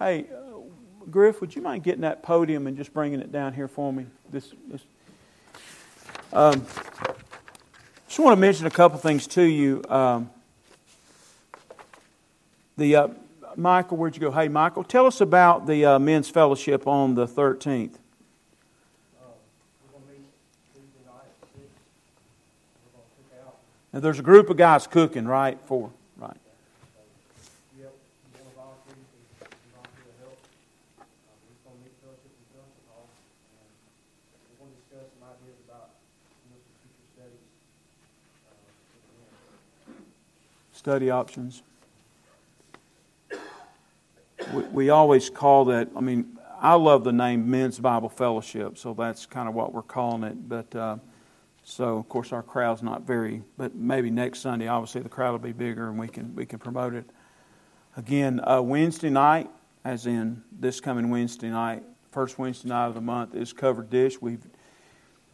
Hey, uh, Griff, would you mind getting that podium and just bringing it down here for me? This, this. Um, just want to mention a couple things to you. Um, the uh, Michael, where'd you go? Hey, Michael, tell us about the uh, men's fellowship on the thirteenth. Now, there's a group of guys cooking, right? For right. Study options. We, we always call that, I mean, I love the name Men's Bible Fellowship, so that's kind of what we're calling it. But uh, so, of course, our crowd's not very, but maybe next Sunday, obviously, the crowd will be bigger and we can, we can promote it. Again, uh, Wednesday night, as in this coming Wednesday night, first Wednesday night of the month, is covered dish. We've,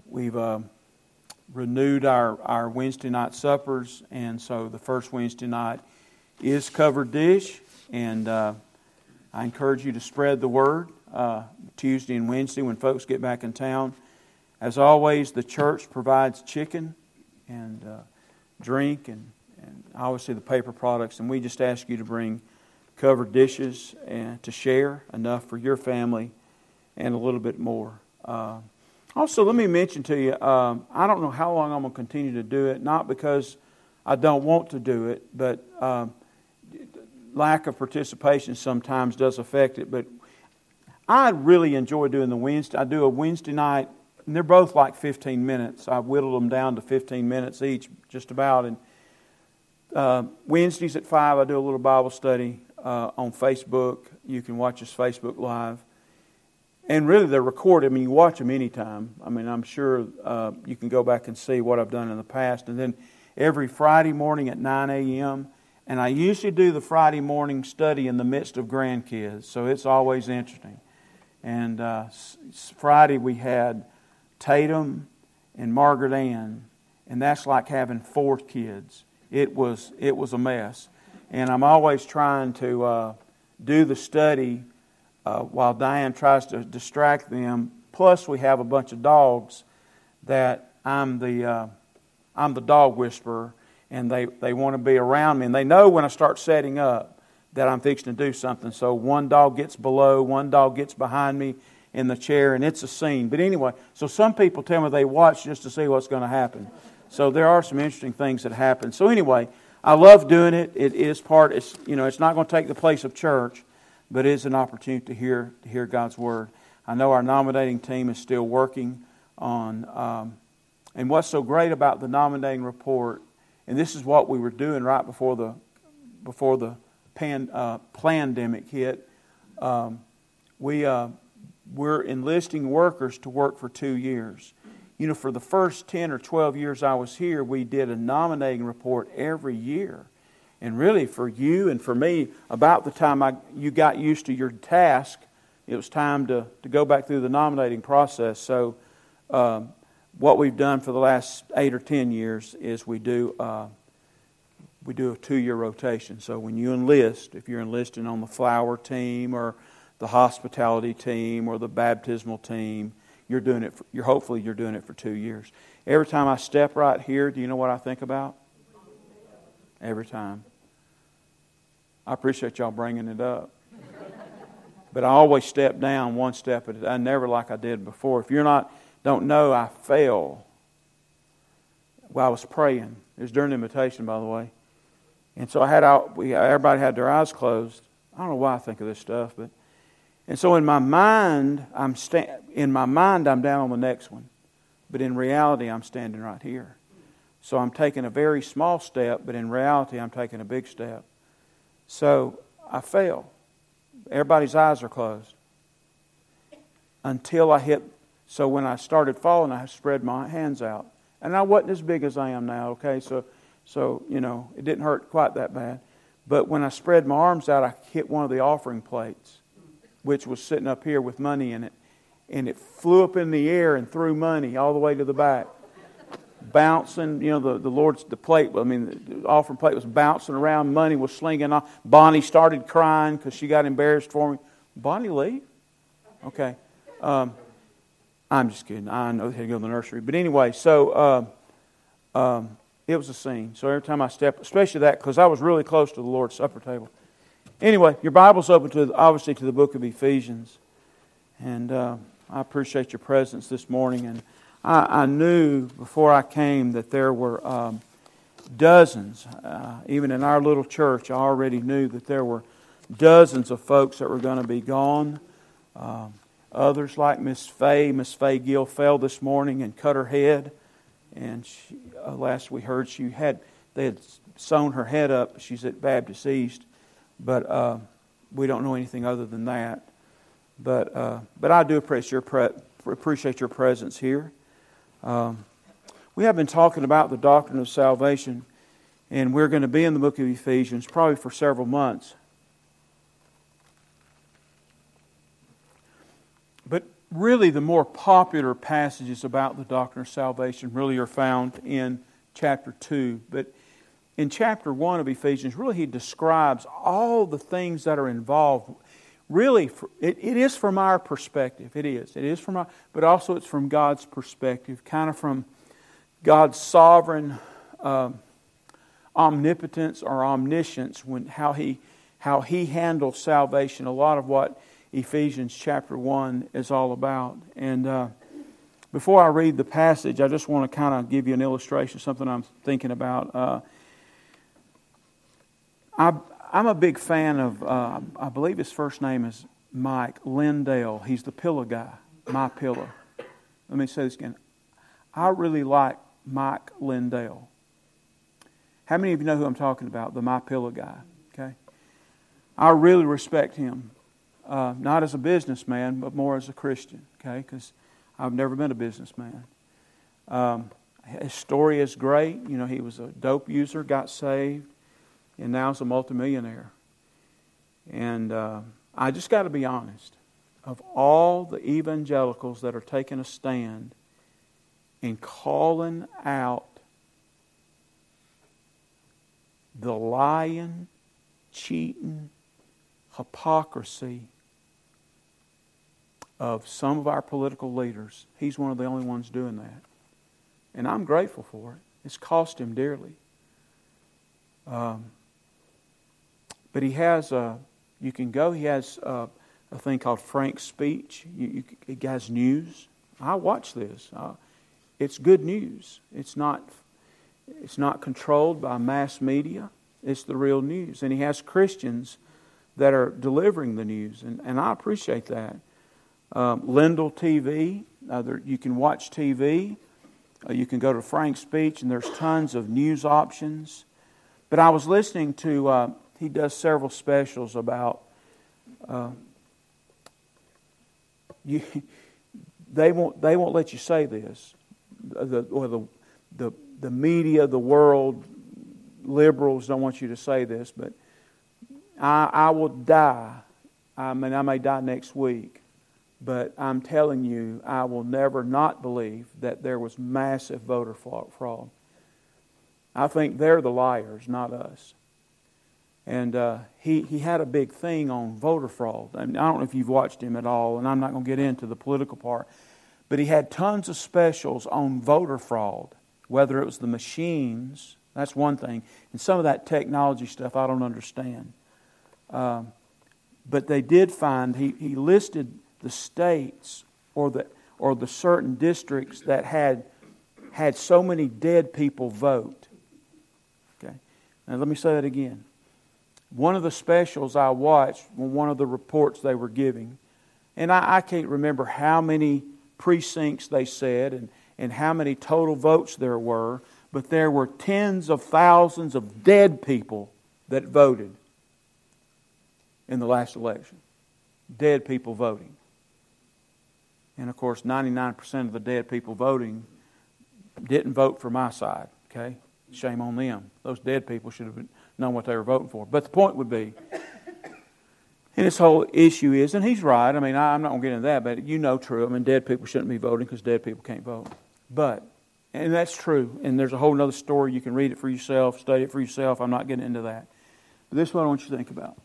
we've uh, renewed our, our Wednesday night suppers, and so the first Wednesday night is covered dish. And uh, I encourage you to spread the word uh, Tuesday and Wednesday when folks get back in town. As always, the church provides chicken and uh, drink and, and obviously the paper products, and we just ask you to bring covered dishes and to share enough for your family and a little bit more. Also, let me mention to you, um, I don't know how long I'm going to continue to do it, not because I don't want to do it, but um, lack of participation sometimes does affect it. But I really enjoy doing the Wednesday. I do a Wednesday night and they're both like 15 minutes. I've whittled them down to 15 minutes each, just about. And uh, Wednesdays at 5, I do a little Bible study uh, on Facebook. You can watch us Facebook Live. And really, they're recorded. I mean, you watch them anytime. I mean, I'm sure uh, you can go back and see what I've done in the past. And then every Friday morning at 9 a.m., and I usually do the Friday morning study in the midst of grandkids, so it's always interesting. And uh, Friday we had Tatum and Margaret Ann, and that's like having four kids. It was it was a mess, and I'm always trying to uh, do the study uh, while Diane tries to distract them. Plus, we have a bunch of dogs that I'm the uh, I'm the dog whisperer, and they they want to be around me, and they know when I start setting up that I'm fixing to do something. So one dog gets below, one dog gets behind me, in the chair, and it's a scene. But anyway, so some people tell me they watch just to see what's going to happen. So there are some interesting things that happen. So anyway, I love doing it. It is part. It's you know, it's not going to take the place of church, but it is an opportunity to hear to hear God's word. I know our nominating team is still working on. Um, and what's so great about the nominating report, and this is what we were doing right before the before the pan, uh, pandemic hit. Um, we uh, we're enlisting workers to work for two years. You know, for the first 10 or 12 years I was here, we did a nominating report every year. And really, for you and for me, about the time I, you got used to your task, it was time to, to go back through the nominating process. So, um, what we've done for the last eight or 10 years is we do, uh, we do a two year rotation. So, when you enlist, if you're enlisting on the flower team or the hospitality team or the baptismal team. You're doing it. For, you're hopefully you're doing it for two years. Every time I step right here, do you know what I think about? Every time. I appreciate y'all bringing it up. But I always step down one step at a time. I never like I did before. If you're not, don't know, I fell while I was praying. It was during the invitation, by the way. And so I had out, we, everybody had their eyes closed. I don't know why I think of this stuff, but and so in my mind, I'm sta- in my mind I'm down on the next one, but in reality I'm standing right here. So I'm taking a very small step, but in reality I'm taking a big step. So I fell. Everybody's eyes are closed until I hit. So when I started falling, I spread my hands out, and I wasn't as big as I am now. Okay, so so you know it didn't hurt quite that bad. But when I spread my arms out, I hit one of the offering plates which was sitting up here with money in it. And it flew up in the air and threw money all the way to the back. Bouncing, you know, the, the Lord's, the plate, I mean, the offering plate was bouncing around, money was slinging off. Bonnie started crying because she got embarrassed for me. Bonnie Lee? Okay. Um, I'm just kidding. I know they had to go to the nursery. But anyway, so uh, um, it was a scene. So every time I step, especially that, because I was really close to the Lord's Supper table. Anyway, your Bible's open to obviously to the book of Ephesians, and uh, I appreciate your presence this morning. And I, I knew before I came that there were um, dozens, uh, even in our little church. I already knew that there were dozens of folks that were going to be gone. Um, others, like Miss Fay, Miss Fay Gill, fell this morning and cut her head. And she, uh, last we heard, she had they had sewn her head up. She's at Baptist East, but uh, we don't know anything other than that. But uh, but I do appreciate your pre- appreciate your presence here. Um, we have been talking about the doctrine of salvation, and we're going to be in the book of Ephesians probably for several months. But really, the more popular passages about the doctrine of salvation really are found in chapter 2. But in chapter 1 of Ephesians, really, he describes all the things that are involved. Really, it, it is from our perspective. It is. It is from our, but also it's from God's perspective, kind of from God's sovereign um, omnipotence or omniscience, when how he how he handles salvation. A lot of what Ephesians chapter 1 is all about. And uh, before I read the passage, I just want to kind of give you an illustration, something I'm thinking about. Uh, I, am a big fan of, uh, I believe his first name is Mike Lindell. He's the pillow guy, my pillow. Let me say this again. I really like Mike Lindell. How many of you know who I'm talking about? The My Pillow guy. Okay, I really respect him uh, not as a businessman, but more as a Christian, okay? Because I've never been a businessman. Um, his story is great. You know, he was a dope user, got saved, and now is a multimillionaire. And uh, I just got to be honest. Of all the evangelicals that are taking a stand and calling out the lying, cheating, hypocrisy of some of our political leaders. He's one of the only ones doing that. And I'm grateful for it. It's cost him dearly. Um, but he has, a, you can go, he has a, a thing called Frank Speech. You, you, he has news. I watch this. Uh, it's good news. It's not, it's not controlled by mass media. It's the real news. And he has Christians that are delivering the news. And, and I appreciate that. Um, Lindell TV, uh, there, you can watch TV. Uh, you can go to Frank's Speech, and there's tons of news options. But I was listening to, uh, he does several specials about. Uh, you, they won't. They won't let you say this, the, or the, the the media, the world, liberals don't want you to say this, but I, I will die. I mean, I may die next week but I'm telling you, I will never not believe that there was massive voter fraud. I think they're the liars, not us. And uh, he, he had a big thing on voter fraud. I, mean, I don't know if you've watched him at all, and I'm not going to get into the political part, but he had tons of specials on voter fraud, whether it was the machines, that's one thing, and some of that technology stuff I don't understand. Um, but they did find, he, he listed the states or the, or the certain districts that had, had so many dead people vote. Okay. Now let me say that again. One of the specials I watched, one of the reports they were giving, and I, I can't remember how many precincts they said and, and how many total votes there were, but there were tens of thousands of dead people that voted in the last election. Dead people voting. And of course, 99% of the dead people voting didn't vote for my side. Okay? Shame on them. Those dead people should have known what they were voting for. But the point would be, and this whole issue is, and he's right. I mean, I, am not going to get into that, but you know, true. I mean, dead people shouldn't be voting because dead people can't vote. But, and that's true. And there's a whole other story. You can read it for yourself, study it for yourself. I'm not getting into that. But this is what I want you to think about.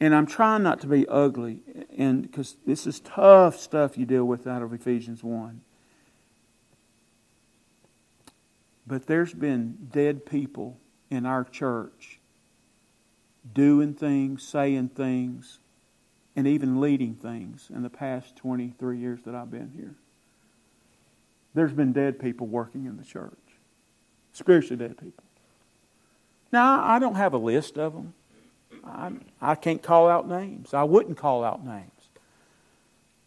and I'm trying not to be ugly, and because this is tough stuff you deal with out of Ephesians 1. But there's been dead people in our church doing things, saying things, and even leading things in the past 23 years that I've been here. There's been dead people working in the church, spiritually dead people. Now, I don't have a list of them. I, I can't call out names. I wouldn't call out names.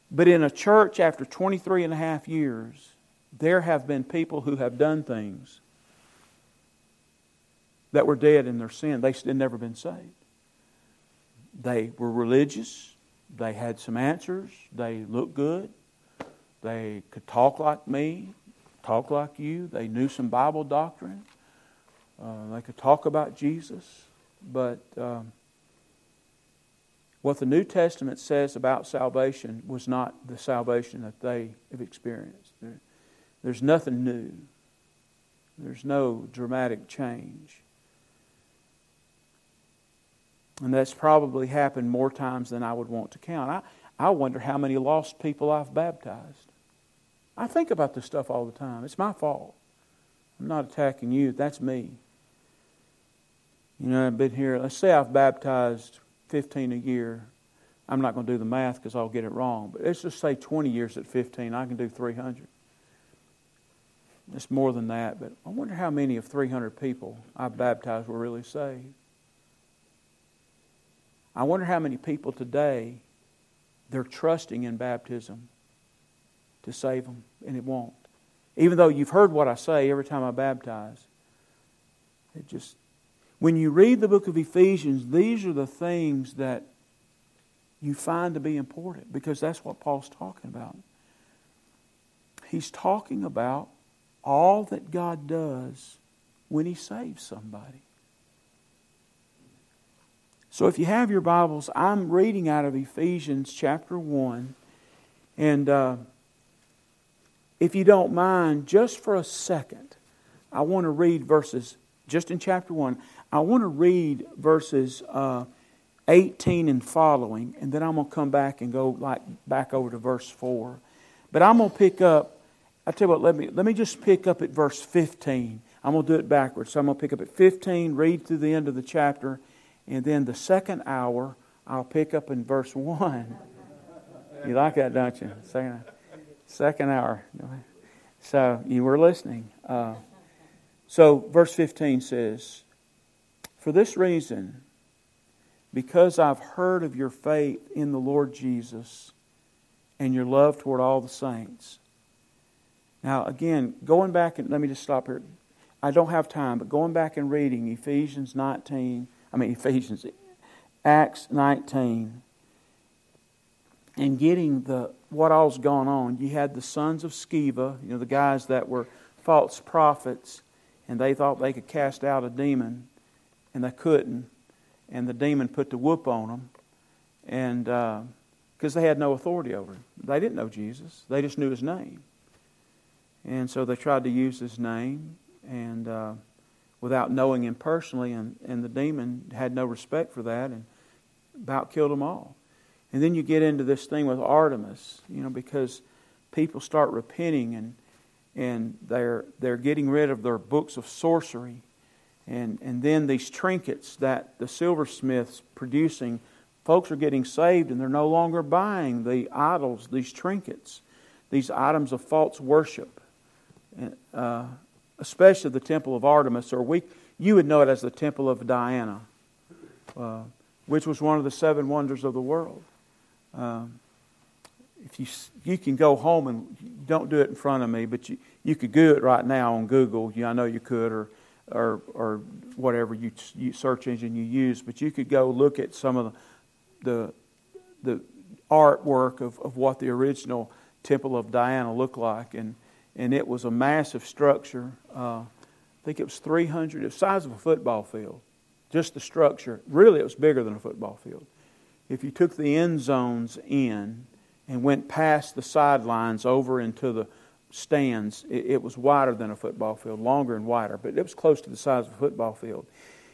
But in a church after 23 and a half years, there have been people who have done things that were dead in their sin. They had never been saved. They were religious. They had some answers. They looked good. They could talk like me, talk like you. They knew some Bible doctrine. Uh, they could talk about Jesus. But um, what the New Testament says about salvation was not the salvation that they have experienced. There, there's nothing new, there's no dramatic change. And that's probably happened more times than I would want to count. I, I wonder how many lost people I've baptized. I think about this stuff all the time. It's my fault. I'm not attacking you. That's me. You know, I've been here. Let's say I've baptized 15 a year. I'm not going to do the math because I'll get it wrong. But let's just say 20 years at 15. I can do 300. It's more than that, but I wonder how many of 300 people I've baptized were really saved. I wonder how many people today they're trusting in baptism to save them, and it won't. Even though you've heard what I say every time I baptize, it just. When you read the book of Ephesians, these are the things that you find to be important because that's what Paul's talking about. He's talking about all that God does when He saves somebody. So if you have your Bibles, I'm reading out of Ephesians chapter 1. And uh, if you don't mind, just for a second, I want to read verses, just in chapter 1, I want to read verses uh, 18 and following, and then I'm going to come back and go like back over to verse 4. But I'm going to pick up, I tell you what, let me, let me just pick up at verse 15. I'm going to do it backwards. So I'm going to pick up at 15, read through the end of the chapter, and then the second hour, I'll pick up in verse 1. You like that, don't you? Second, second hour. So you were listening. Uh, so verse 15 says, For this reason, because I've heard of your faith in the Lord Jesus and your love toward all the saints. Now, again, going back and let me just stop here. I don't have time, but going back and reading Ephesians 19, I mean, Ephesians, Acts 19, and getting the what all's gone on. You had the sons of Sceva, you know, the guys that were false prophets, and they thought they could cast out a demon, and they couldn't, and the demon put the whoop on them, and because uh, they had no authority over him, they didn't know Jesus. They just knew his name, and so they tried to use his name, and uh, without knowing him personally, and, and the demon had no respect for that and about killed them all. And then you get into this thing with Artemis, you know, because people start repenting and and they're they're getting rid of their books of sorcery, and and then these trinkets that the silversmiths producing, folks are getting saved and they're no longer buying the idols, these trinkets, these items of false worship. Uh, especially the temple of Artemis, or we, you would know it as the temple of Diana, uh, which was one of the seven wonders of the world. Um, if you you can go home and don't do it in front of me, but you, you could do it right now on Google. Yeah, I know you could, or or or whatever you, you search engine you use. But you could go look at some of the the, the artwork of, of what the original temple of Diana looked like, and and it was a massive structure. Uh, I think it was 300, the size of a football field. Just the structure. Really, it was bigger than a football field. If you took the end zones in and went past the sidelines over into the stands, it, it was wider than a football field, longer and wider, but it was close to the size of a football field.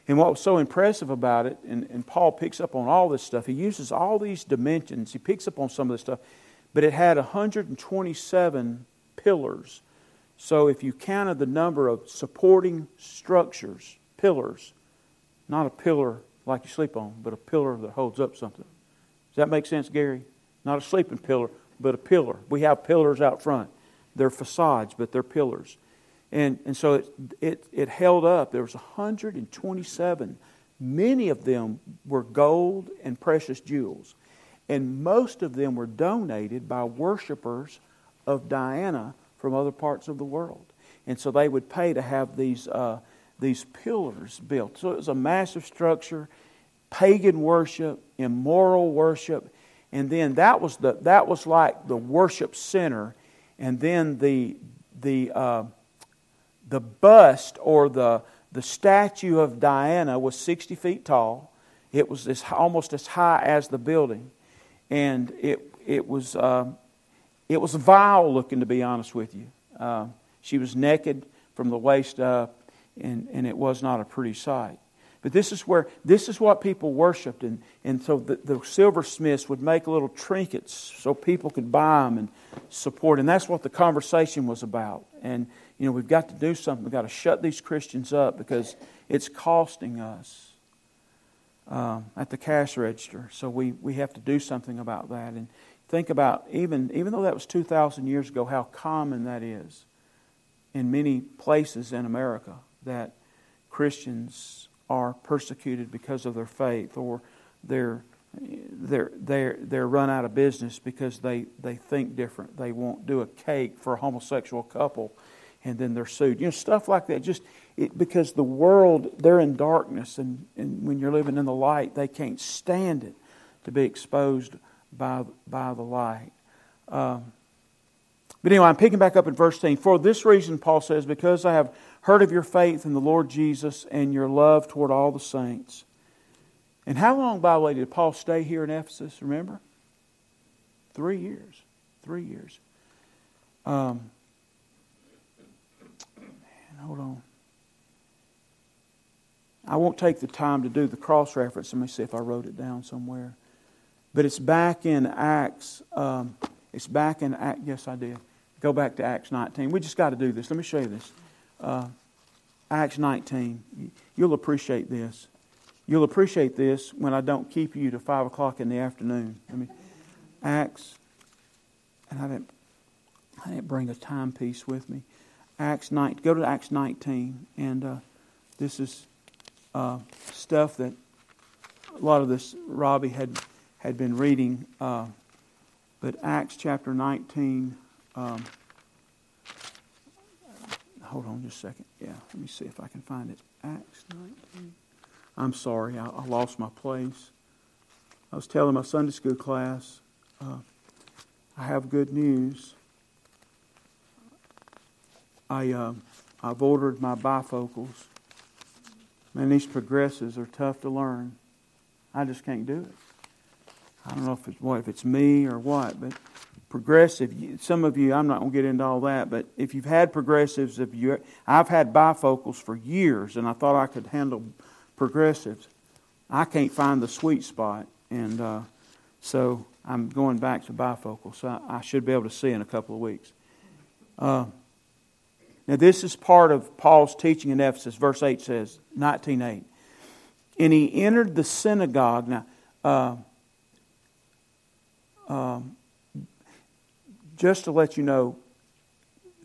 And what was so impressive about it, and, and Paul picks up on all this stuff, he uses all these dimensions, he picks up on some of this stuff, but it had 127 pillars. So if you counted the number of supporting structures, pillars, not a pillar like you sleep on, but a pillar that holds up something. Does that make sense, Gary? Not a sleeping pillar, but a pillar. We have pillars out front. They're facades, but they're pillars. And, and so it, it, it held up. There was 127. Many of them were gold and precious jewels. And most of them were donated by worshipers of Diana from other parts of the world. And so they would pay to have these, uh, these pillars built. So it was a massive structure, pagan worship, immoral worship. And then that was, the, that was like the worship center. And then the, the, uh, the bust or the, the statue of Diana was 60 feet tall. It was as, almost as high as the building. And it, it, was, uh, it was vile looking, to be honest with you. Uh, she was naked from the waist up, and, and it was not a pretty sight. But this is where this is what people worshipped, and, and so the, the silversmiths would make little trinkets so people could buy them and support. And that's what the conversation was about. And you know, we've got to do something. We've got to shut these Christians up because it's costing us um, at the cash register. So we, we have to do something about that. And think about, even, even though that was 2,000 years ago, how common that is in many places in America that Christians are persecuted because of their faith or they're, they're, they're, they're run out of business because they, they think different. They won't do a cake for a homosexual couple and then they're sued. You know, stuff like that. Just it, because the world, they're in darkness, and, and when you're living in the light, they can't stand it to be exposed by, by the light. Um, but anyway, I'm picking back up at verse 10. For this reason, Paul says, because I have heard of your faith in the Lord Jesus and your love toward all the saints. And how long, by the way, did Paul stay here in Ephesus? Remember? Three years. Three years. Um, hold on. I won't take the time to do the cross reference. Let me see if I wrote it down somewhere. But it's back in Acts. Um, it's back in Acts. Yes, I did. Go back to Acts 19. We just got to do this. Let me show you this. Uh, Acts 19. You'll appreciate this. You'll appreciate this when I don't keep you to 5 o'clock in the afternoon. I mean, Acts, and I didn't, I didn't bring a timepiece with me. Acts 9. Go to Acts 19, and uh, this is uh, stuff that a lot of this Robbie had had been reading. Uh, but Acts chapter 19. Um, hold on just a second. Yeah, let me see if I can find it. Acts 19. I'm sorry, I, I lost my place. I was telling my Sunday school class, uh, I have good news. I, uh, I've ordered my bifocals. Man, these progressives are tough to learn. I just can't do it. I don't know if it's what if it's me or what, but progressive. Some of you, I'm not going to get into all that, but if you've had progressives, if you, I've had bifocals for years, and I thought I could handle progressives. I can't find the sweet spot, and uh, so I'm going back to bifocals. So I, I, should be able to see in a couple of weeks. Uh, now, this is part of Paul's teaching in Ephesus. Verse 8 says, 19.8. And he entered the synagogue. Now, uh, um, just to let you know,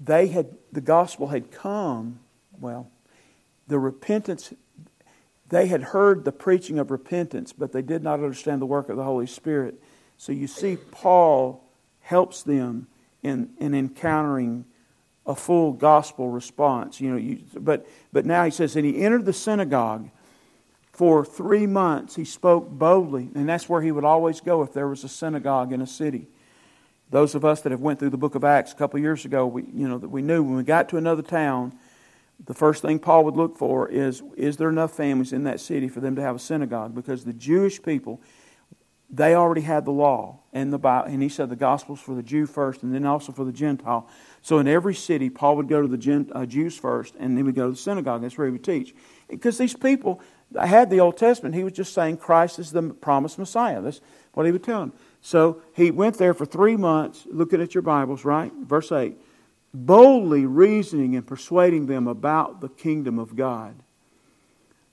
they had the gospel had come. Well, the repentance. They had heard the preaching of repentance, but they did not understand the work of the Holy Spirit. So you see, Paul helps them in, in encountering a full gospel response. You know, you, but, but now he says, and he entered the synagogue for three months. He spoke boldly, and that's where he would always go if there was a synagogue in a city. Those of us that have went through the book of Acts a couple years ago, we, you know, that we knew when we got to another town, the first thing Paul would look for is, is there enough families in that city for them to have a synagogue? Because the Jewish people, they already had the law and the Bible, and he said the Gospels for the Jew first, and then also for the Gentile. So in every city, Paul would go to the uh, Jews first, and then he would go to the synagogue. That's where he would teach. Because these people, had the Old Testament. He was just saying Christ is the promised Messiah. That's what he would tell them. So he went there for three months, looking at your Bibles, right? Verse 8. Boldly reasoning and persuading them about the kingdom of God.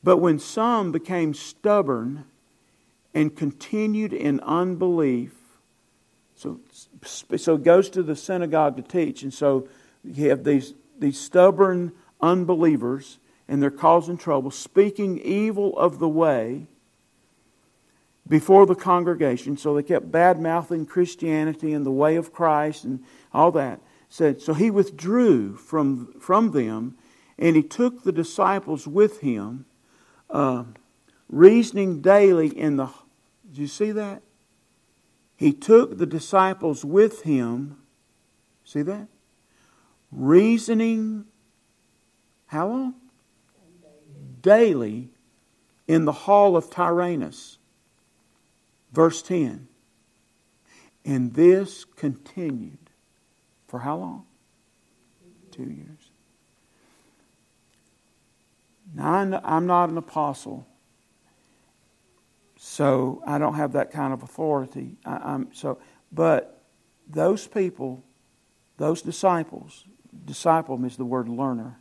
But when some became stubborn and continued in unbelief, so, so goes to the synagogue to teach, and so you have these, these stubborn unbelievers, and they're causing trouble, speaking evil of the way before the congregation. So they kept bad mouthing Christianity and the way of Christ and all that. Said so he withdrew from from them, and he took the disciples with him, uh, reasoning daily in the. Did you see that? He took the disciples with him. See that? Reasoning, how long? Daily in the hall of Tyrannus. Verse 10. And this continued for how long? Two years. Now, I'm not an apostle. So I don't have that kind of authority. I, am so, but those people, those disciples, disciple is the word learner.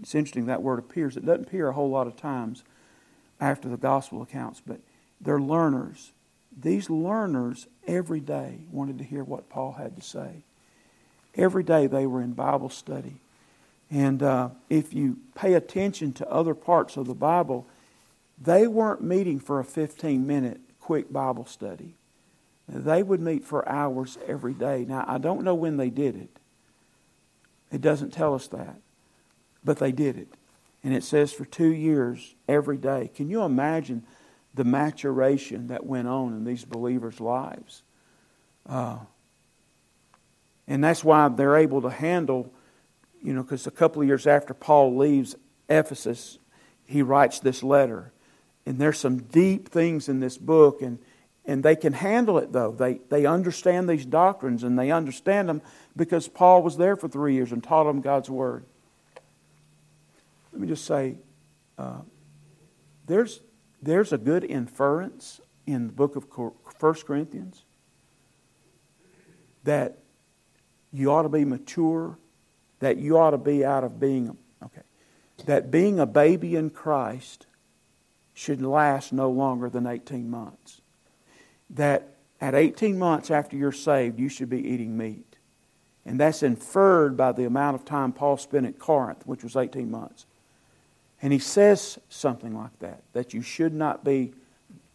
It's interesting that word appears. It doesn't appear a whole lot of times after the gospel accounts, but they're learners. These learners every day wanted to hear what Paul had to say. Every day they were in Bible study. And uh, if you pay attention to other parts of the Bible, they weren't meeting for a 15 minute quick Bible study. They would meet for hours every day. Now, I don't know when they did it. It doesn't tell us that. But they did it. And it says for two years, every day. Can you imagine the maturation that went on in these believers' lives? Uh, and that's why they're able to handle, you know, because a couple of years after Paul leaves Ephesus, he writes this letter and there's some deep things in this book and and they can handle it though they they understand these doctrines and they understand them because paul was there for three years and taught them god's word let me just say uh, there's there's a good inference in the book of 1 corinthians that you ought to be mature that you ought to be out of being okay that being a baby in christ should last no longer than 18 months. That at 18 months after you're saved, you should be eating meat. And that's inferred by the amount of time Paul spent at Corinth, which was 18 months. And he says something like that, that you should not be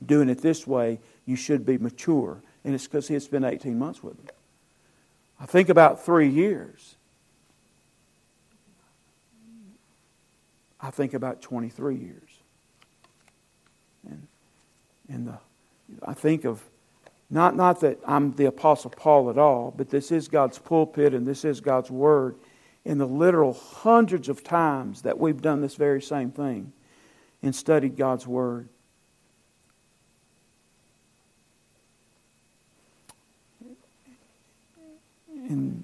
doing it this way, you should be mature. And it's because he had spent 18 months with them. I think about three years. I think about 23 years. And, and the, I think of, not, not that I'm the Apostle Paul at all, but this is God's pulpit and this is God's Word. In the literal hundreds of times that we've done this very same thing and studied God's Word. And,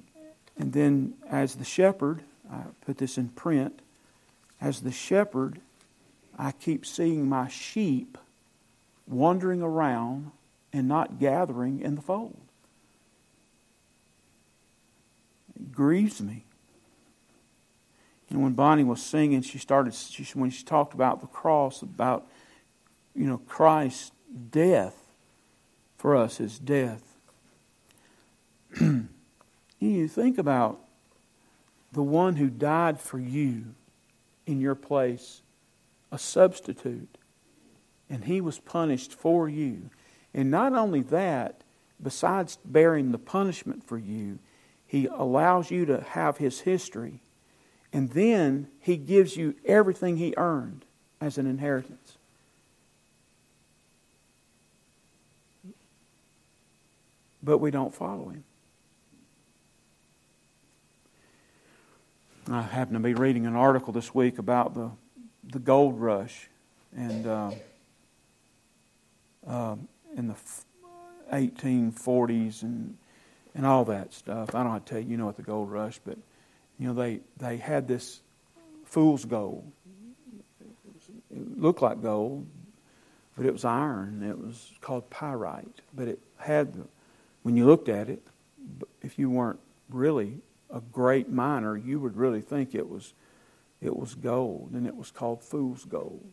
and then, as the shepherd, I put this in print, as the shepherd, I keep seeing my sheep wandering around and not gathering in the fold. It grieves me. And when Bonnie was singing, she started, she, when she talked about the cross, about, you know, Christ's death for us, his death. you think about the one who died for you in your place a substitute. And he was punished for you. And not only that, besides bearing the punishment for you, he allows you to have his history. And then he gives you everything he earned as an inheritance. But we don't follow him. I happen to be reading an article this week about the the gold rush and uh, uh, in the 1840s and and all that stuff. I don't have to tell you, you know what the gold rush, but you know they they had this fool's gold. It looked like gold, but it was iron. It was called pyrite. But it had, when you looked at it, if you weren't really a great miner, you would really think it was, it was gold, and it was called fool's gold.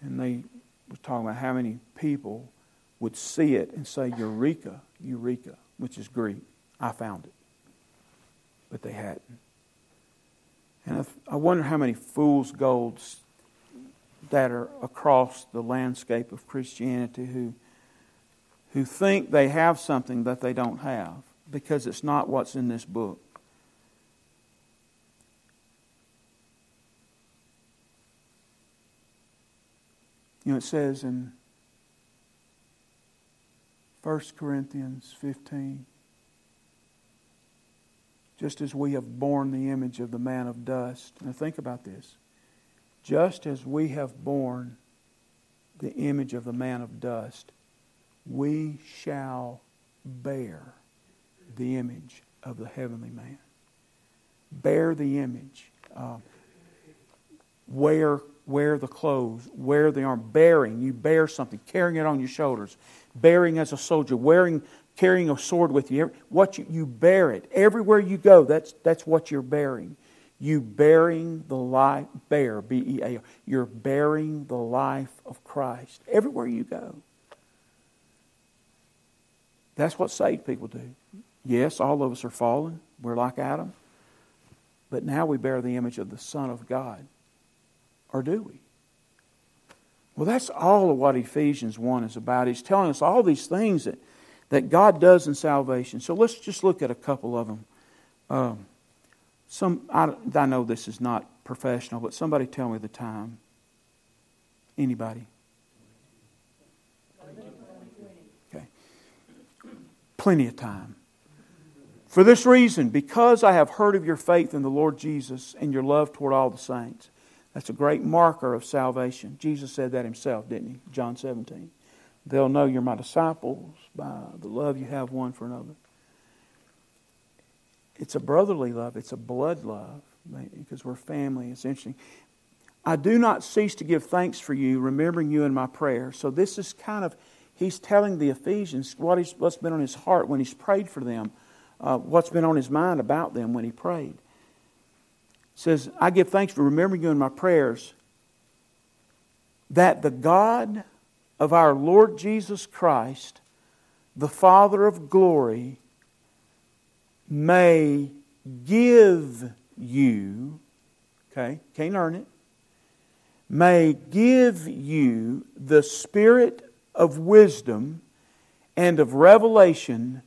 And they were talking about how many people would see it and say, Eureka, Eureka, which is Greek. I found it. But they hadn't. And I wonder how many fool's golds that are across the landscape of Christianity who, who think they have something that they don't have because it's not what's in this book. You know, it says in 1 Corinthians 15 just as we have borne the image of the man of dust. Now, think about this. Just as we have borne the image of the man of dust, we shall bear the image of the heavenly man. Bear the image. Uh, wear, wear the clothes. Wear the arm. Bearing. You bear something. Carrying it on your shoulders. Bearing as a soldier. Wearing, carrying a sword with you. What you, you bear it. Everywhere you go, that's, that's what you're bearing. You bearing the life, bear, B E A. You're bearing the life of Christ everywhere you go. That's what saved people do. Yes, all of us are fallen. We're like Adam. But now we bear the image of the Son of God. Or do we? Well, that's all of what Ephesians 1 is about. He's telling us all these things that, that God does in salvation. So let's just look at a couple of them. Um, some, I, I know this is not professional, but somebody tell me the time. Anybody? Okay. Plenty of time. For this reason, because I have heard of your faith in the Lord Jesus and your love toward all the saints. That's a great marker of salvation. Jesus said that himself, didn't he? John 17. They'll know you're my disciples by the love you have one for another. It's a brotherly love, it's a blood love because we're family. It's interesting. I do not cease to give thanks for you, remembering you in my prayer. So this is kind of, he's telling the Ephesians what he's, what's been on his heart when he's prayed for them, uh, what's been on his mind about them when he prayed. says, I give thanks for remembering you in my prayers, that the God of our Lord Jesus Christ, the Father of glory, may give you, okay, can't earn it, may give you the spirit of wisdom and of revelation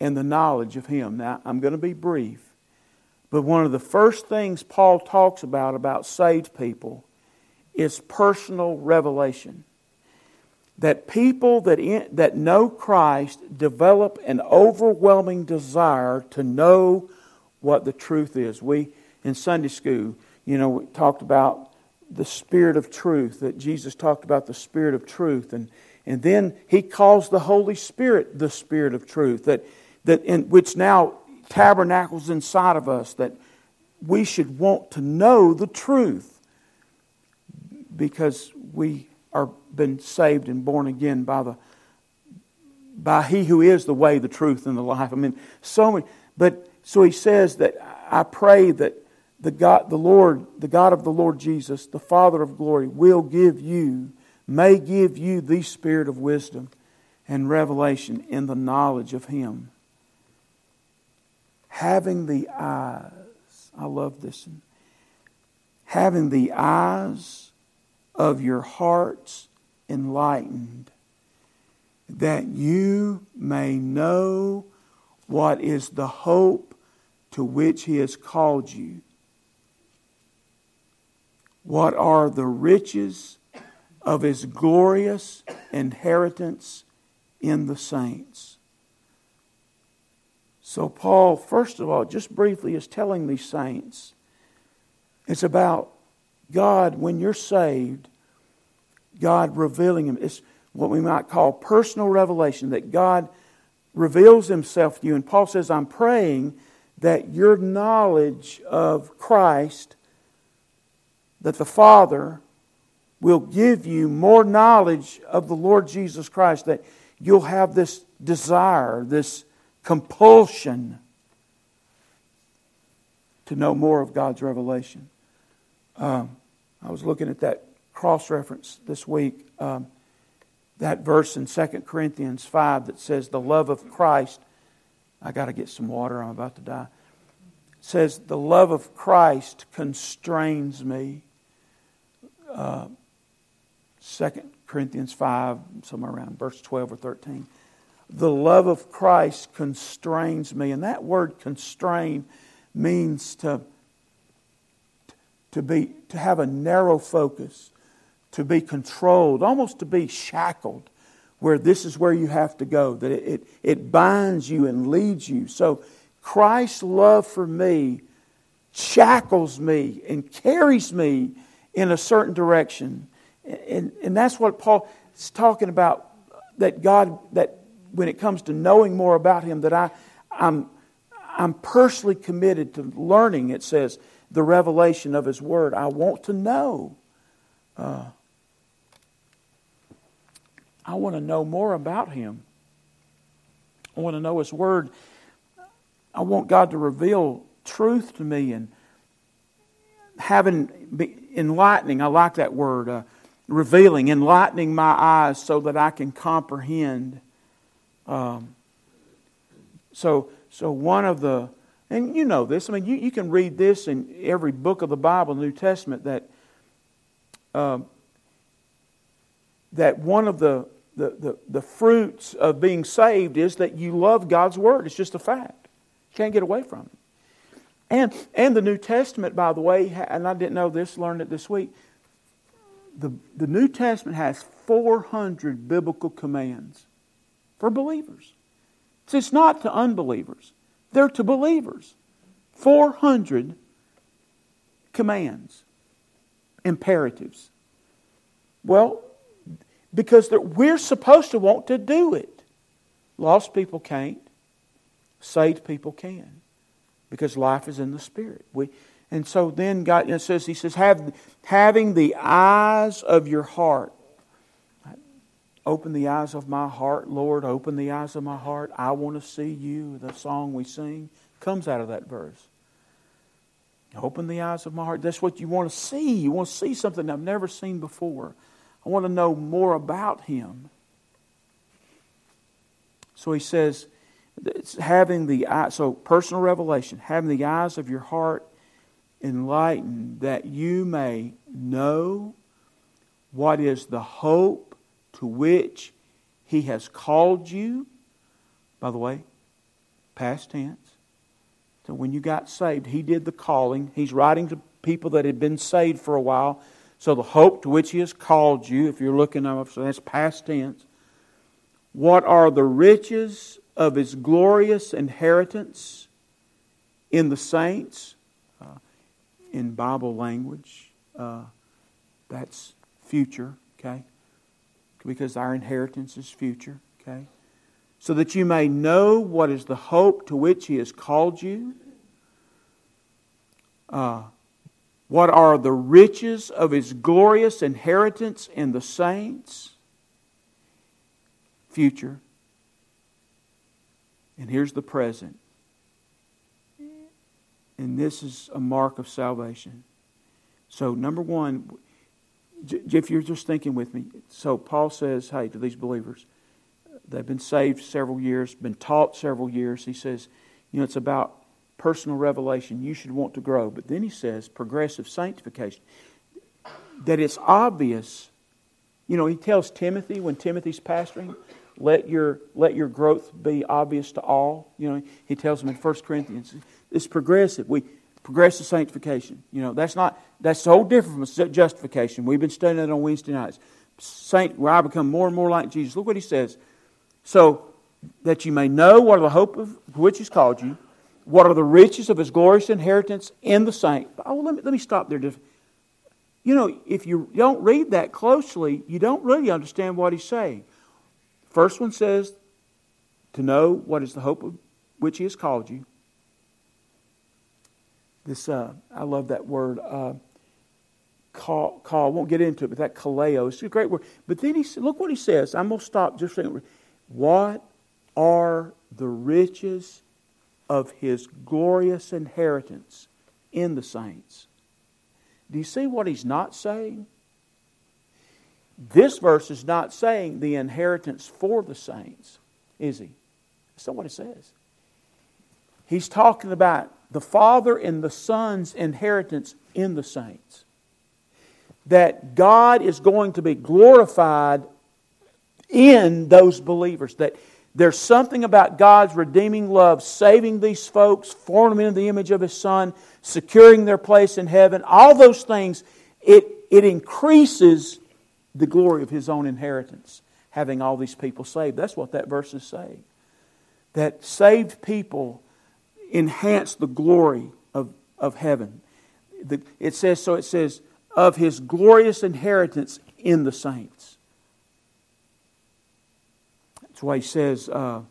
and the knowledge of Him. Now, I'm going to be brief, but one of the first things Paul talks about about saved people is personal revelation that people that, in, that know Christ develop an overwhelming desire to know what the truth is. We, in Sunday school, you know, we talked about the Spirit of truth, that Jesus talked about the Spirit of truth. And, and then he calls the Holy Spirit the Spirit of truth, that, that in, which now tabernacles inside of us, that we should want to know the truth because we are been saved and born again by the by He who is the way, the truth, and the life. I mean, so many. But so He says that I pray that the God, the Lord, the God of the Lord Jesus, the Father of glory, will give you, may give you the spirit of wisdom and revelation in the knowledge of Him. Having the eyes, I love this. Having the eyes of your hearts enlightened, that you may know what is the hope to which He has called you. What are the riches of His glorious inheritance in the saints? So, Paul, first of all, just briefly, is telling these saints it's about God, when you're saved, God revealing Him. It's what we might call personal revelation, that God reveals Himself to you. And Paul says, I'm praying that your knowledge of Christ, that the Father will give you more knowledge of the Lord Jesus Christ, that you'll have this desire, this compulsion to know more of God's revelation. Um, I was looking at that cross reference this week, um, that verse in 2 Corinthians 5 that says, The love of Christ. I got to get some water, I'm about to die. Says, The love of Christ constrains me. Uh, 2 Corinthians 5, somewhere around verse 12 or 13. The love of Christ constrains me. And that word constrain means to, to, be, to have a narrow focus, to be controlled, almost to be shackled, where this is where you have to go, that it, it, it binds you and leads you. So Christ's love for me shackles me and carries me in a certain direction. And, and that's what Paul is talking about that God, that when it comes to knowing more about Him, that I, I'm, I'm personally committed to learning, it says, the revelation of His Word. I want to know. Uh, I want to know more about Him. I want to know His Word. I want God to reveal truth to me and having enlightening. I like that word. Uh, revealing, enlightening my eyes so that I can comprehend. Um, so, so one of the, and you know this, I mean, you, you can read this in every book of the Bible, New Testament, that, um, that one of the, the, the, the fruits of being saved is that you love God's Word. It's just a fact. You can't get away from it. And, and the New Testament, by the way, and I didn't know this, learned it this week, the, the New Testament has 400 biblical commands for believers. So it's not to unbelievers, they're to believers. 400 commands, imperatives. Well, because we're supposed to want to do it. Lost people can't, saved people can, because life is in the Spirit. We, and so then God says, He says, Have, having the eyes of your heart. Open the eyes of my heart, Lord. Open the eyes of my heart. I want to see you. The song we sing comes out of that verse. Open the eyes of my heart. That's what you want to see. You want to see something I've never seen before. I want to know more about Him. So he says, having the eye, so personal revelation, having the eyes of your heart enlightened, that you may know what is the hope to which He has called you. By the way, past tense. So when you got saved, He did the calling. He's writing to people that had been saved for a while. So the hope to which He has called you, if you're looking up, so that's past tense. What are the riches of His glorious inheritance in the saints? in Bible language. Uh, that's future, okay? Because our inheritance is future, okay? So that you may know what is the hope to which He has called you. Uh, what are the riches of His glorious inheritance in the saints? Future. And here's the present and this is a mark of salvation. So, number one, if you're just thinking with me, so Paul says, hey, to these believers, they've been saved several years, been taught several years. He says, you know, it's about personal revelation. You should want to grow. But then he says, progressive sanctification. That it's obvious. You know, he tells Timothy when Timothy's pastoring, let your, let your growth be obvious to all. You know, he tells him in 1 Corinthians, it's progressive. We progressive sanctification. You know, that's not that's so different from justification. We've been studying that on Wednesday nights. Saint, where I become more and more like Jesus. Look what he says. So that you may know what are the hope of which He's called you, what are the riches of His glorious inheritance in the saint. Oh, let me let me stop there. You know, if you don't read that closely, you don't really understand what he's saying. First one says to know what is the hope of which He has called you. This, uh, I love that word. Uh, call, call won't get into it, but that kaleo, is a great word. But then he look what he says. I'm to stop just saying, what are the riches of his glorious inheritance in the saints? Do you see what he's not saying? This verse is not saying the inheritance for the saints, is he? That's not what it says. He's talking about the Father and the Son's inheritance in the saints. That God is going to be glorified in those believers. That there's something about God's redeeming love, saving these folks, forming them into the image of His Son, securing their place in heaven. All those things, it, it increases the glory of His own inheritance, having all these people saved. That's what that verse is saying. That saved people enhance the glory of, of heaven. The, it says, so it says, of his glorious inheritance in the saints. That's why he says, uh,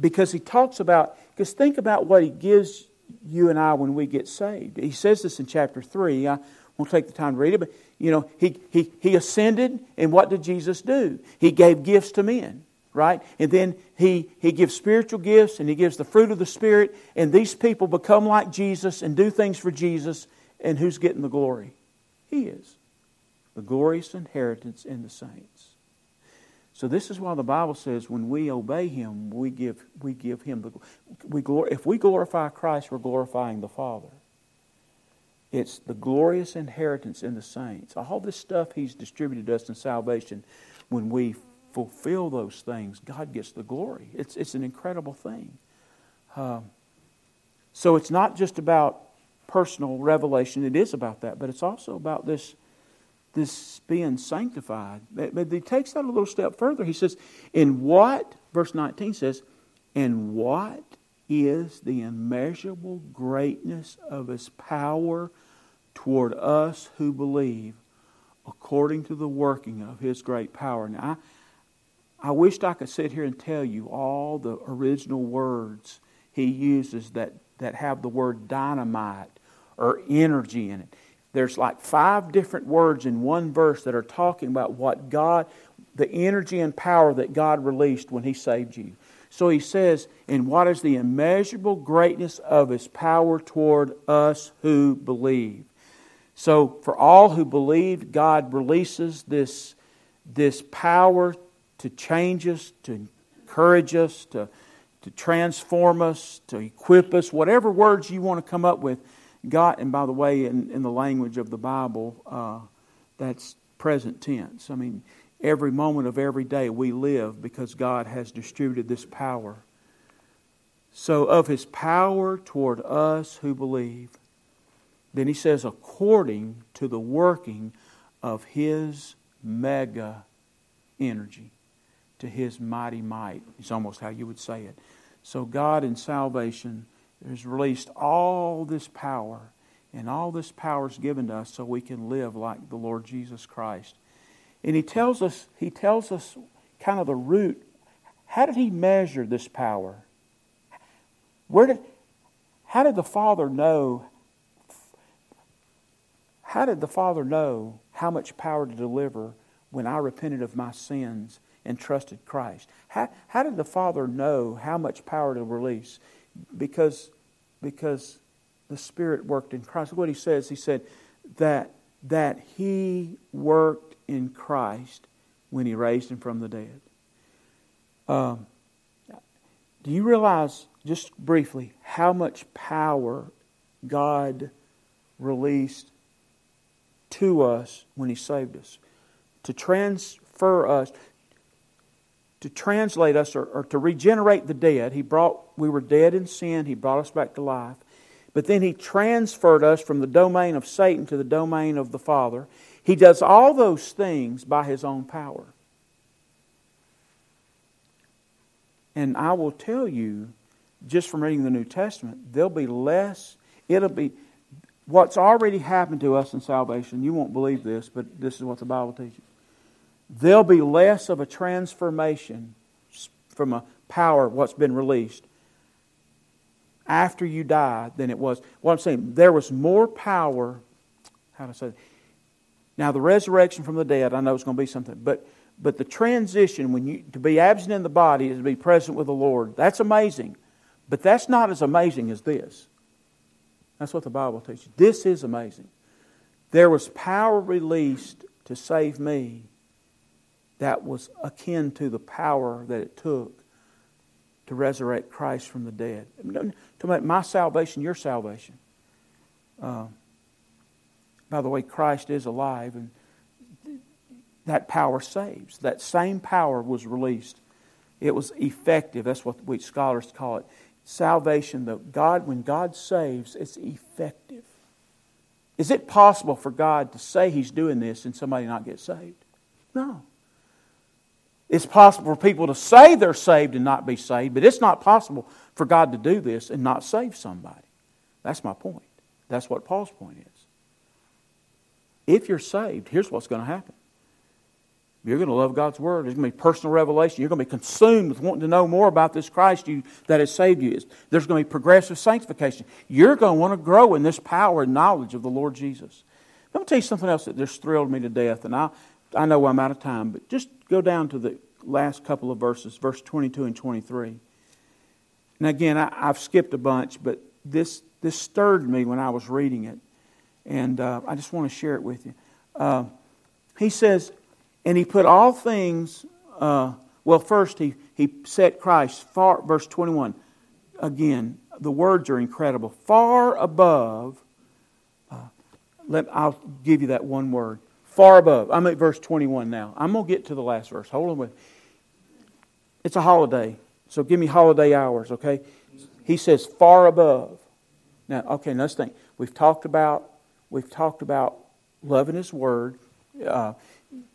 because he talks about, because think about what he gives you and I when we get saved. He says this in chapter 3. I won't take the time to read it, but you know, he, he, he ascended, and what did Jesus do? He gave gifts to men right? And then he, he gives spiritual gifts and he gives the fruit of the Spirit, and these people become like Jesus and do things for Jesus, and who's getting the glory? He is. The glorious inheritance in the saints. So this is why the Bible says when we obey Him, we give, we give Him the we glor- if we glorify Christ, we're glorifying the Father. It's the glorious inheritance in the saints. All this stuff He's distributed us in salvation when we fulfill those things, God gets the glory. It's, it's an incredible thing. Um, so it's not just about personal revelation, it is about that, but it's also about this, this being sanctified. But he takes that a little step further. He says, In what, verse 19 says, In what is the immeasurable greatness of his power toward us who believe, according to the working of his great power? Now, I, I wished I could sit here and tell you all the original words he uses that, that have the word dynamite or energy in it. There's like five different words in one verse that are talking about what God, the energy and power that God released when he saved you. So he says, And what is the immeasurable greatness of his power toward us who believe? So for all who believe, God releases this, this power to change us, to encourage us, to, to transform us, to equip us, whatever words you want to come up with. God, and by the way, in, in the language of the Bible, uh, that's present tense. I mean, every moment of every day we live because God has distributed this power. So, of his power toward us who believe, then he says, according to the working of his mega energy to his mighty might, is almost how you would say it. So, God in salvation has released all this power, and all this power is given to us so we can live like the Lord Jesus Christ. And He tells us, He tells us kind of the root. How did He measure this power? Where did, how did the Father know? How did the Father know how much power to deliver when I repented of my sins and trusted Christ. How, how did the Father know how much power to release? Because, because the Spirit worked in Christ. What he says, he said that, that he worked in Christ when he raised him from the dead. Um, do you realize, just briefly, how much power God released to us when he saved us? To transfer us, to translate us or, or, to regenerate the dead. He brought, we were dead in sin, He brought us back to life. But then He transferred us from the domain of Satan to the domain of the Father. He does all those things by His own power. And I will tell you, just from reading the New Testament, there'll be less, it'll be, what's already happened to us in salvation, you won't believe this, but this is what the Bible teaches there'll be less of a transformation from a power, what's been released, after you die than it was. What I'm saying, there was more power, how to say, Now, the resurrection from the dead, I know it's going to be something, but but the transition when you to be absent in the body is to be present with the Lord. That's amazing. But that's not as amazing as this. That's what the Bible teaches. This is amazing. There was power released to save me that was akin to the power that it took to resurrect Christ from the dead. To make my salvation your salvation. Uh, by the way, Christ is alive, and that power saves. That same power was released. It was effective. That's what we scholars call it. Salvation, the God, when God saves, it's effective. Is it possible for God to say He's doing this and somebody not get saved? No. It's possible for people to say they're saved and not be saved, but it's not possible for God to do this and not save somebody. That's my point. That's what Paul's point is. If you're saved, here's what's going to happen you're going to love God's Word. There's going to be personal revelation. You're going to be consumed with wanting to know more about this Christ you, that has saved you. There's going to be progressive sanctification. You're going to want to grow in this power and knowledge of the Lord Jesus. Let me tell you something else that just thrilled me to death, and I, I know I'm out of time, but just go down to the last couple of verses, verse 22 and 23. And again, I, have skipped a bunch, but this, this stirred me when I was reading it, and uh, I just want to share it with you. Uh, he says, and he put all things, uh, well, first he, he set Christ far, verse 21. Again, the words are incredible. Far above, uh, let, I'll give you that one word. Far above. I'm at verse 21 now. I'm going to get to the last verse. Hold on with It's a holiday, so give me holiday hours, okay? He says far above. Now, okay, let's think. We've talked about we've talked about loving His Word. Uh,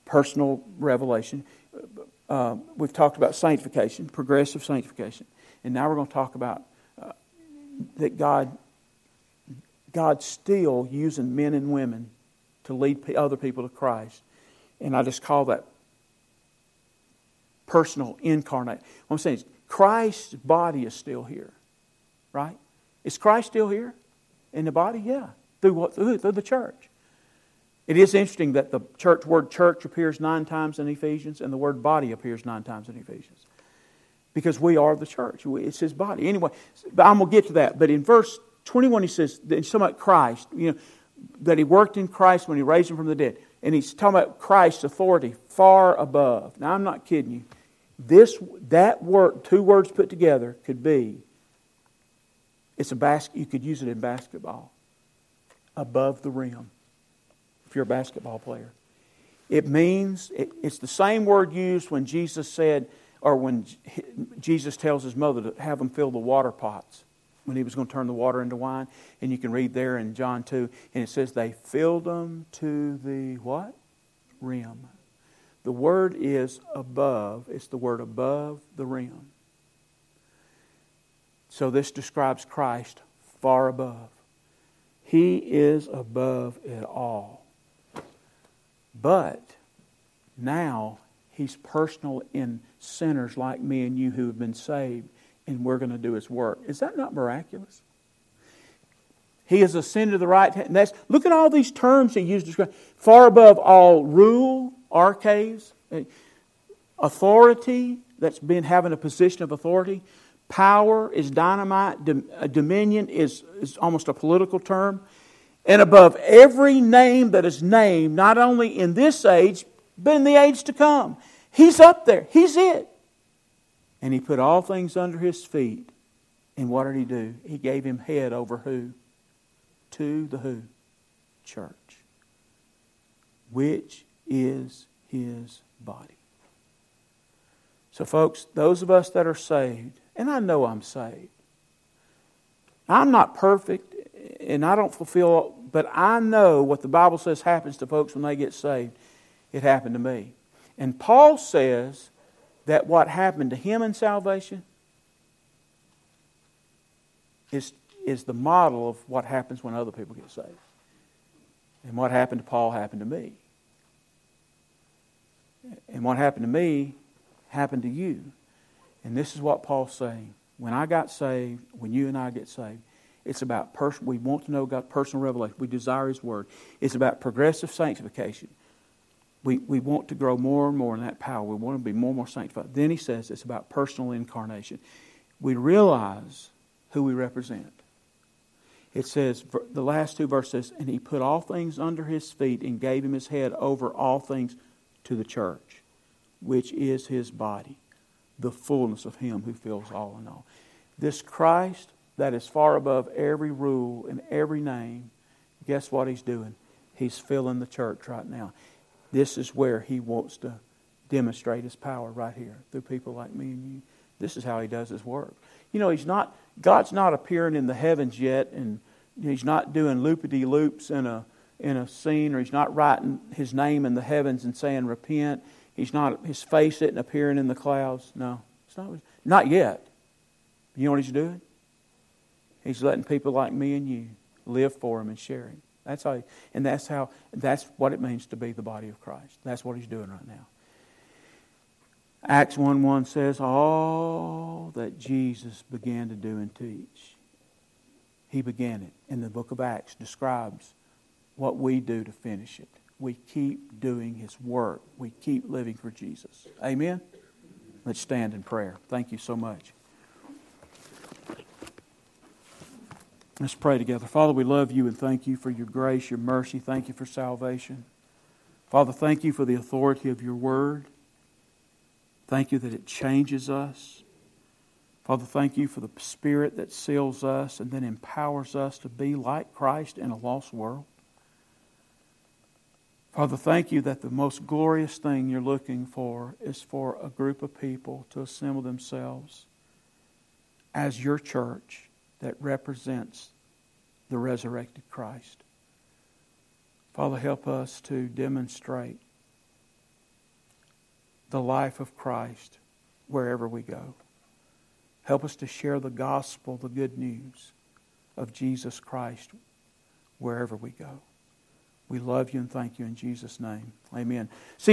personal revelation. Uh, we've talked about sanctification, progressive sanctification, and now we're going to talk about uh, that God, God's still using men and women to lead other people to Christ, and I just call that personal incarnate. What I'm saying is Christ's body is still here, right? Is Christ still here in the body? Yeah, through what? Through, through the church. It is interesting that the church word church appears nine times in Ephesians and the word body appears nine times in Ephesians. Because we are the church. It's his body. Anyway, I'm going to get to that. But in verse 21, he says, talking about Christ, you know, that he worked in Christ when he raised him from the dead. And he's talking about Christ's authority far above. Now, I'm not kidding you. This, that word, two words put together, could be it's a basket. You could use it in basketball. Above the rim if you're a basketball player. It means, it's the same word used when Jesus said, or when Jesus tells his mother to have them fill the water pots when he was going to turn the water into wine. And you can read there in John 2, and it says they filled them to the what? Rim. The word is above. It's the word above the rim. So this describes Christ far above. He is above it all. But now he's personal in sinners like me and you who have been saved, and we're going to do his work. Is that not miraculous? He has ascended to the right hand. That's, look at all these terms he used to describe. Far above all rule, arches, eh, authority, that's been having a position of authority. Power is dynamite. Dominion is, is almost a political term and above every name that is named, not only in this age, but in the age to come. He's up there. He's it. And he put all things under his feet. And what did he do? He gave him head over who? To the who? Church. Which is his body. So, folks, those of us that are saved, and I know I'm saved, I'm not perfect and I don't fulfill, but I know what the Bible says happens to folks when they get saved. It happened to me. And Paul says that what happened to him in salvation is, is the model of what happens when other people get saved. And what happened to Paul happened to me. And what happened to me happened to you. And this is what Paul's saying. When I got saved, when you and I get saved, It's about pers- we want to know God's personal revelation. We desire His Word. It's about progressive sanctification. We, we want to grow more and more in that power. We want to be more and more sanctified. Then he says it's about personal incarnation. We realize who we represent. It says, the last two verses, and he put all things under his feet and gave him his head over all things to the church, which is his body, the fullness of him who fills all in all. This Christ that is far above every rule and every name, guess what he's doing? He's filling the church right now. This is where he wants to demonstrate his power right here through people like me and you. This is how he does his work. You know, he's not God's not appearing in the heavens yet and he's not doing loopity loops in a in a scene or he's not writing his name in the heavens and saying repent. He's not his face isn't appearing in the clouds. No. It's not not yet. You know what he's doing? He's letting people like me and you live for him and share him. That's how, and that's how, that's what it means to be the body of Christ. That's what he's doing right now. Acts 1 1 says, All that Jesus began to do and teach, he began it. And the book of Acts describes what we do to finish it. We keep doing his work, we keep living for Jesus. Amen? Let's stand in prayer. Thank you so much. Let's pray together. Father, we love you and thank you for your grace, your mercy. Thank you for salvation. Father, thank you for the authority of your word. Thank you that it changes us. Father, thank you for the Spirit that seals us and then empowers us to be like Christ in a lost world. Father, thank you that the most glorious thing you're looking for is for a group of people to assemble themselves as your church that represents the resurrected Christ. Father, help us to demonstrate the life of Christ wherever we go. Help us to share the gospel, the good news of Jesus Christ wherever we go. We love you and thank you in Jesus' name. Amen. See